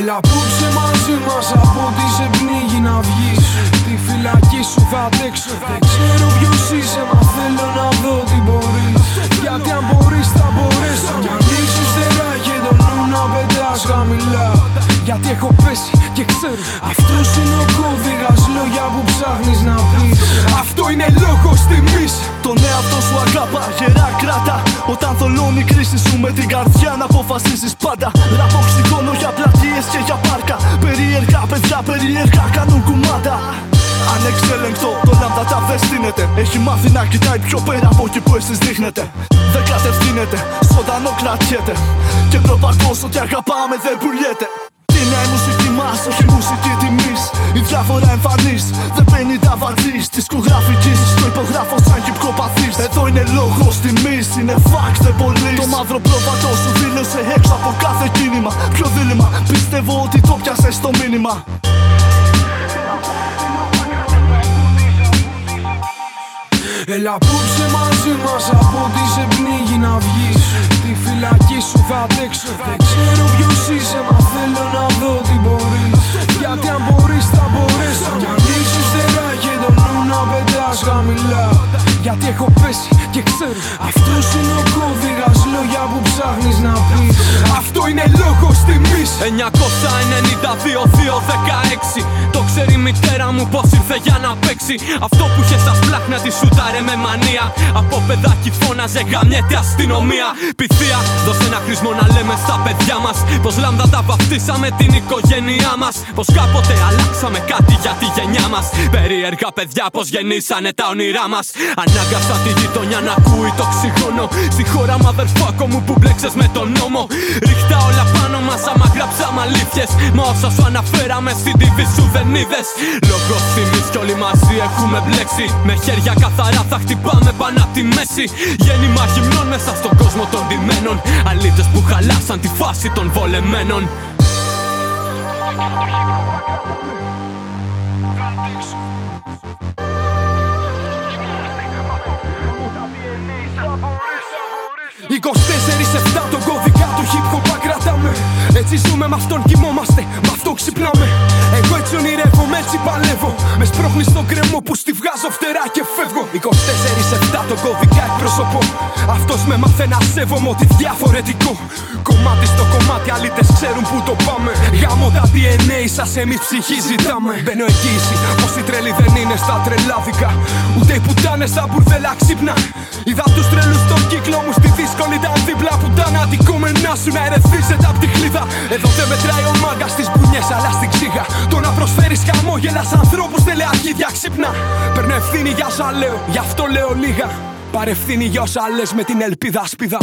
Έλα απόψε μαζί μας από ό,τι σε πνίγει να βγεις. Τη φυλακή σου θα αντέξω. Δεν ξέρω ποιος είσαι μα θέλω να δω τι μπορείς. Γιατί αν μπορείς θα μπορέσω. Κι ανοίξεις τερά και το νου να πετάς χαμηλά. Γιατί έχω πέσει και ξέρω Αυτός είναι ο κώδικας λόγια που ψάχνεις να πεις. Αυτό είναι λόγος τιμής. Τον εαυτό σου αγάπα, γερά κράτα. Όταν θολώνει η κρίση σου με την καρδιά να αποφασίσεις πάντα. Ραπ οξυγόνο για πλατείες και για πάρκα. Περίεργα παιδιά, περίεργα κάνουν κουμάτα Ανεξέλεγκτο, το λάμδα τα στείνεται. Έχει μάθει να κοιτάει πιο πέρα από εκεί που εσείς δείχνετε. Δεν κατευθύνεται, ζωντανό κρατιέται. Και προπαρκώς ότι αγαπάμε δεν πουλιέται μουσική τιμής. Η διάφορα εμφανής, δεν παίρνει τα βατζής Της κογραφικής, το υπογράφω σαν κυπκοπαθής Εδώ είναι λόγος τιμής, είναι fact δεν πολύς Το μαύρο πρόβατο σου δήλωσε έξω από κάθε κίνημα. Πιο δίλημα, πιστεύω ότι το πιάσε στο μήνυμα. Έλα απόψε μαζί μας από ό,τι σε πνίγει να βγεις. Τη φυλακή σου θα αντέξω. Δεν ξέρω ποιος είσαι μα πετάς χαμηλά Γιατί έχω πέσει και ξέρω. Αυτός είναι ο κώδικας λόγια που ψάχνεις να πεις. Αυτό είναι λόγος τιμής 992-216 Το ξέρει η μητέρα μου πως ήρθε για να παίξει. Αυτό που είχε στα σπλάχνα τη σούταρε με μανία. Από παιδάκι φώναζε γαμιέται αστυνομία. Πυθία, δώσε ένα χρησμό να λέμε στα παιδιά μας Πως λάμδα τα βαφτίσαμε την οικογένειά μας. Πως κάποτε αλλάξαμε κάτι για τη γενιά μας. Περίεργα παιδιά πως γεννήσανε τα όνειρά μας. Ανάγκασα τη γειτονιά να ακούει το ξυγόνο Στη χώρα μου αδερφάκο μου που μπλέξες με τον νόμο. Ρίχτα όλα πάνω μας άμα γράψαμε αλήθειες Μα όσα σου αναφέραμε στην TV σου δεν είδες. Λόγω θυμής κι όλοι μαζί έχουμε μπλέξει. Με χέρια καθαρά θα χτυπάμε πάνω από τη μέση. Γέννημα γυμνών μέσα στον κόσμο των ντυμένων. Αλήτες που χαλάσαν τη φάση των βολεμένων. Οι Έτσι ζούμε, με αυτόν κοιμόμαστε, με αυτό ξυπνάμε Εγώ έτσι ονειρεύομαι, έτσι παλεύω Με σπρώχνει στον κρεμό που στη βγάζω φτερά και φεύγω 24-7 τον κώδικα εκπροσωπώ Αυτός με μάθε να σέβομαι ότι διαφορετικό Κομμάτι στο κομμάτι, αλήτε ξέρουν που το πάμε. Γάμο τα DNA σας, εμείς ψυχή ζητάμε. Μπαίνω εγγύηση πως οι τρελοί δεν είναι στα τρελάδικα. Ούτε οι πουτάνε στα μπουρδέλα ξύπνα. Είδα τους τρελούς στον κύκλο μου στη σου να ερεθίσετε τη χλίδα. Εδώ δεν μετράει ο μάγκας στι μπουνιές, αλλά στην ξύγα. Το να προσφέρεις χαμόγελα σε ανθρώπους τελεαρχίδια ξύπνα. Παίρνω ευθύνη για όσα λέω, γι' αυτό λέω λίγα. Παρευθύνη για όσα λες με την ελπίδα σπίδα.